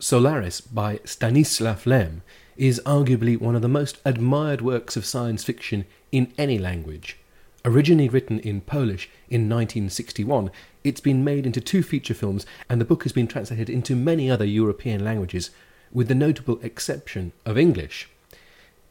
Solaris by Stanisław Lem is arguably one of the most admired works of science fiction in any language. Originally written in Polish in 1961, it's been made into two feature films, and the book has been translated into many other European languages, with the notable exception of English.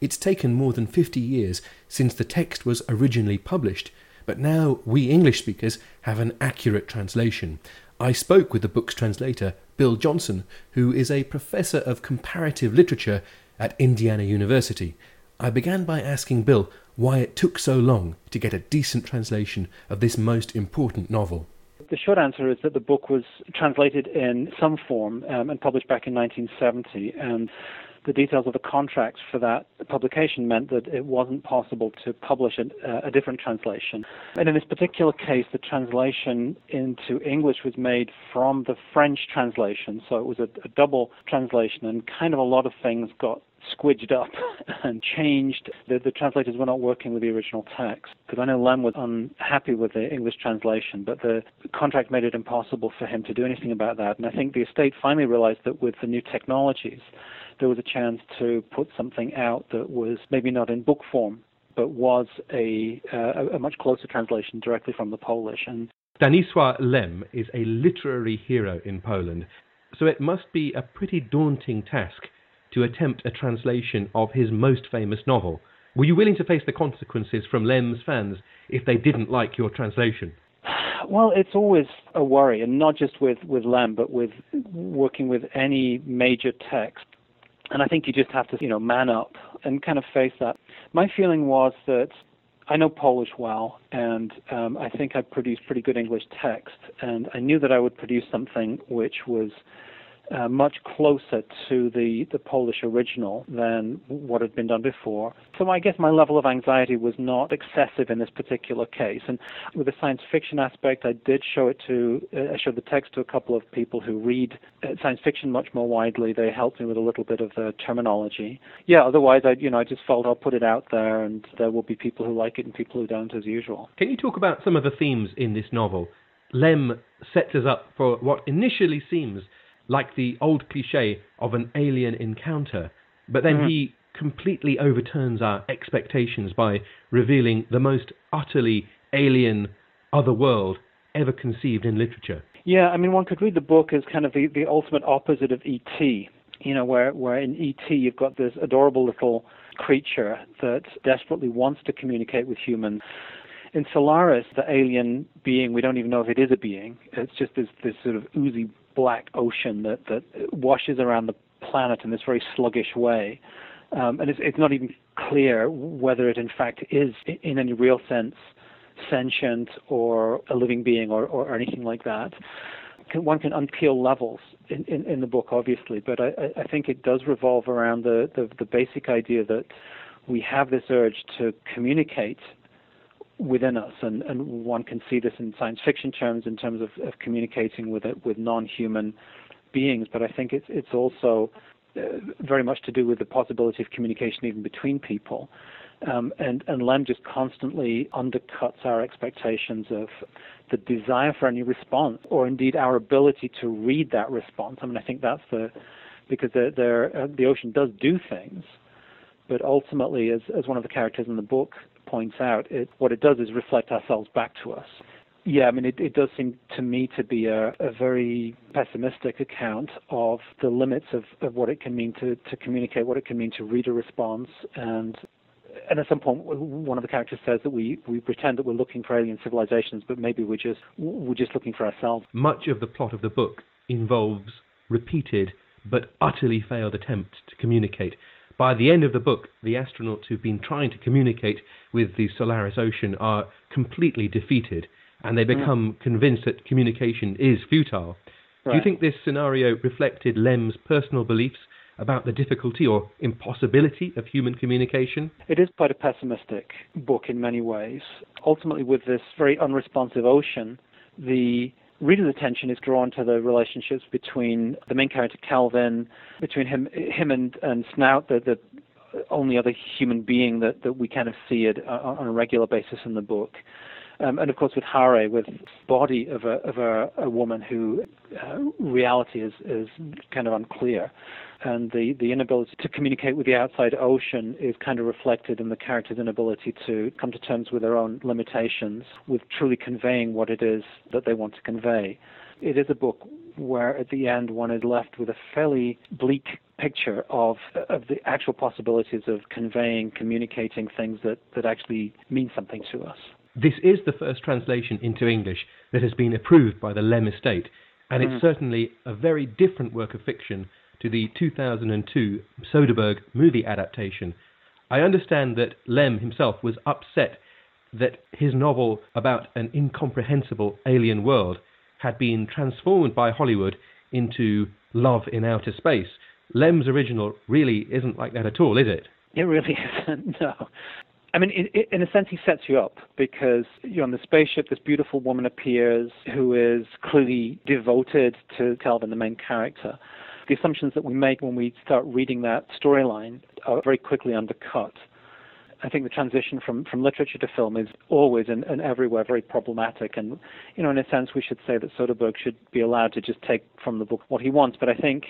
It's taken more than 50 years since the text was originally published, but now we English speakers have an accurate translation. I spoke with the book's translator, Bill Johnston, who is a professor of comparative literature at Indiana University. I began by asking Bill why it took so long to get a decent translation of this most important novel. The short answer is that the book was translated in some form um, and published back in 1970, and the details of the contracts for that publication meant that it wasn't possible to publish a, uh, a, different translation. And in this particular case, the translation into English was made from the French translation, so it was a, a double translation, and kind of a lot of things got squidged up and changed. The, the, translators were not working with the original text because I know Lem was unhappy with the English translation, but the contract made it impossible for him to do anything about that. And I think the estate finally realized that with the new technologies, there was a chance to put something out that was maybe not in book form, but was a, uh, a much closer translation directly from the Polish. And Stanisław Lem is a literary hero in Poland, so it must be a pretty daunting task to attempt a translation of his most famous novel. Were you willing to face the consequences from Lem's fans if they didn't like your translation? Well, it's always a worry, and not just with, with Lem, but with working with any major text. And I think you just have to, you know, man up and kind of face that. My feeling was that I know Polish well, and um, I think I produced pretty good English text, and I knew that I would produce something which was uh, much closer to the, the Polish original than what had been done before. So I guess my level of anxiety was not excessive in this particular case. And with the science fiction aspect, I did show it to, uh, I showed the text to a couple of people who read uh, science fiction much more widely. They helped me with a little bit of the terminology. Yeah, otherwise, I, you know, I just felt I'll put it out there and there will be people who like it and people who don't as usual. Can you talk about some of the themes in this novel? Lem sets us up for what initially seems like the old cliche of an alien encounter, but then mm-hmm. he completely overturns our expectations by revealing the most utterly alien other world ever conceived in literature. Yeah, I mean, one could read the book as kind of the, the ultimate opposite of E.T., you know, where, where in E.T. you've got this adorable little creature that desperately wants to communicate with humans. In Solaris, the alien being, we don't even know if it is a being. It's just this, this sort of oozy black ocean that, that washes around the planet in this very sluggish way. Um, and it's, it's not even clear whether it in fact is, in any real sense, sentient or a living being or, or anything like that. One can unpeel levels in, in, in the book, obviously, but I, I think it does revolve around the, the, the basic idea that we have this urge to communicate within us, and, and one can see this in science fiction terms in terms of, of communicating with it with non-human beings. But I think it's it's also uh, very much to do with the possibility of communication even between people. Um, and, and Lem just constantly undercuts our expectations of the desire for any response, or indeed our ability to read that response. I mean, I think that's the because uh, the ocean does do things, but ultimately, as as one of the characters in the book points out, it, what it does is reflect ourselves back to us. Yeah, I mean, it, it does seem to me to be a, a very pessimistic account of the limits of, of what it can mean to, to communicate, what it can mean to read a response, and and at some point, one of the characters says that we, we pretend that we're looking for alien civilizations, but maybe we're just we're just looking for ourselves. Much of the plot of the book involves repeated but utterly failed attempts to communicate. By the end of the book, the astronauts who've been trying to communicate with the Solaris Ocean are completely defeated and they mm. become mm. convinced that communication is futile. Right. Do you think this scenario reflected Lem's personal beliefs about the difficulty or impossibility of human communication? It is quite a pessimistic book in many ways. Ultimately, with this very unresponsive ocean, the reader's attention is drawn to the relationships between the main character Kelvin, between him him and, and Snout, the, the only other human being that, that we kind of see it uh, on a regular basis in the book. Um, and of course, with Hare, with body of a of a, a woman who uh, reality is is kind of unclear, and the the inability to communicate with the outside ocean is kind of reflected in the character's inability to come to terms with their own limitations, with truly conveying what it is that they want to convey. It is a book where at the end one is left with a fairly bleak picture of of the actual possibilities of conveying, communicating things that, that actually mean something to us. This is the first translation into English that has been approved by the Lem estate, and mm-hmm. it's certainly a very different work of fiction to the 2002 Soderbergh movie adaptation. I understand that Lem himself was upset that his novel about an incomprehensible alien world had been transformed by Hollywood into Love in Outer Space. Lem's original really isn't like that at all, is it? It really isn't, no. I mean, it, it, in a sense, he sets you up because you're on the spaceship. This beautiful woman appears who is clearly devoted to Kelvin, the main character. The assumptions that we make when we start reading that storyline are very quickly undercut. I think the transition from, from literature to film is always and, and everywhere very problematic. And, you know, in a sense, we should say that Soderbergh should be allowed to just take from the book what he wants. But I think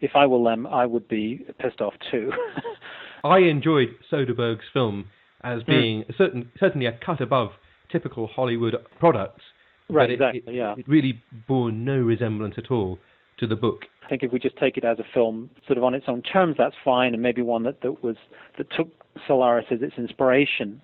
if I were Lem, I would be pissed off too. I enjoyed Soderbergh's film as hmm. being mm. certain, certainly a cut above typical Hollywood products. Right, it, exactly, it, yeah. It really bore no resemblance at all to the book. I think if we just take it as a film, sort of on its own terms, that's fine, and maybe one that, that was that took Solaris as its inspiration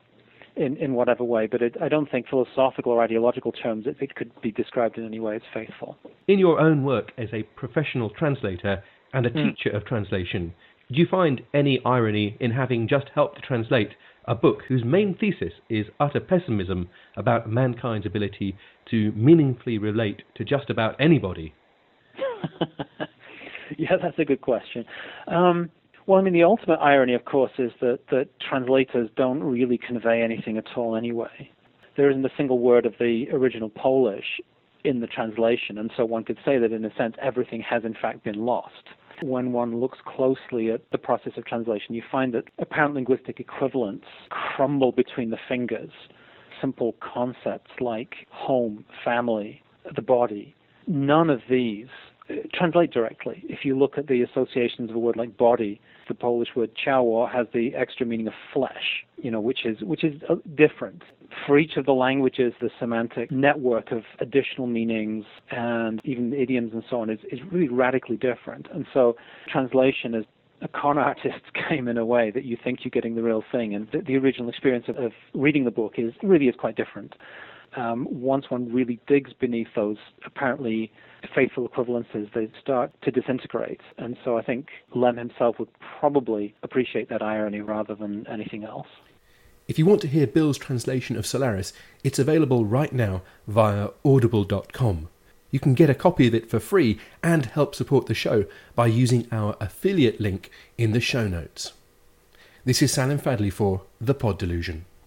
in, in whatever way, but it, I don't think philosophical or ideological terms it, it could be described in any way as faithful. In your own work as a professional translator and a mm. teacher of translation, do you find any irony in having just helped to translate a book whose main thesis is utter pessimism about mankind's ability to meaningfully relate to just about anybody? yeah, that's a good question. Um, well, I mean, the ultimate irony, of course, is that, that translators don't really convey anything at all anyway. There isn't a single word of the original Polish in the translation, and so one could say that in a sense everything has in fact been lost. When one looks closely at the process of translation, you find that apparent linguistic equivalents crumble between the fingers. Simple concepts like home, family, the body, none of these uh, translate directly. If you look at the associations of a word like body, the Polish word ciało has the extra meaning of flesh, you know, which is which is uh, different. For each of the languages, the semantic network of additional meanings and even idioms and so on is, is really radically different. And so translation is a con artist's game in a way that you think you're getting the real thing, and the, the original experience of, of reading the book is really is quite different um, once one really digs beneath those apparently faithful equivalences, they start to disintegrate. And so I think Lem himself would probably appreciate that irony rather than anything else. If you want to hear Bill's translation of Solaris, it's available right now via audible.com. You can get a copy of it for free and help support the show by using our affiliate link in the show notes. This is Salim Fadli for The Pod Delusion.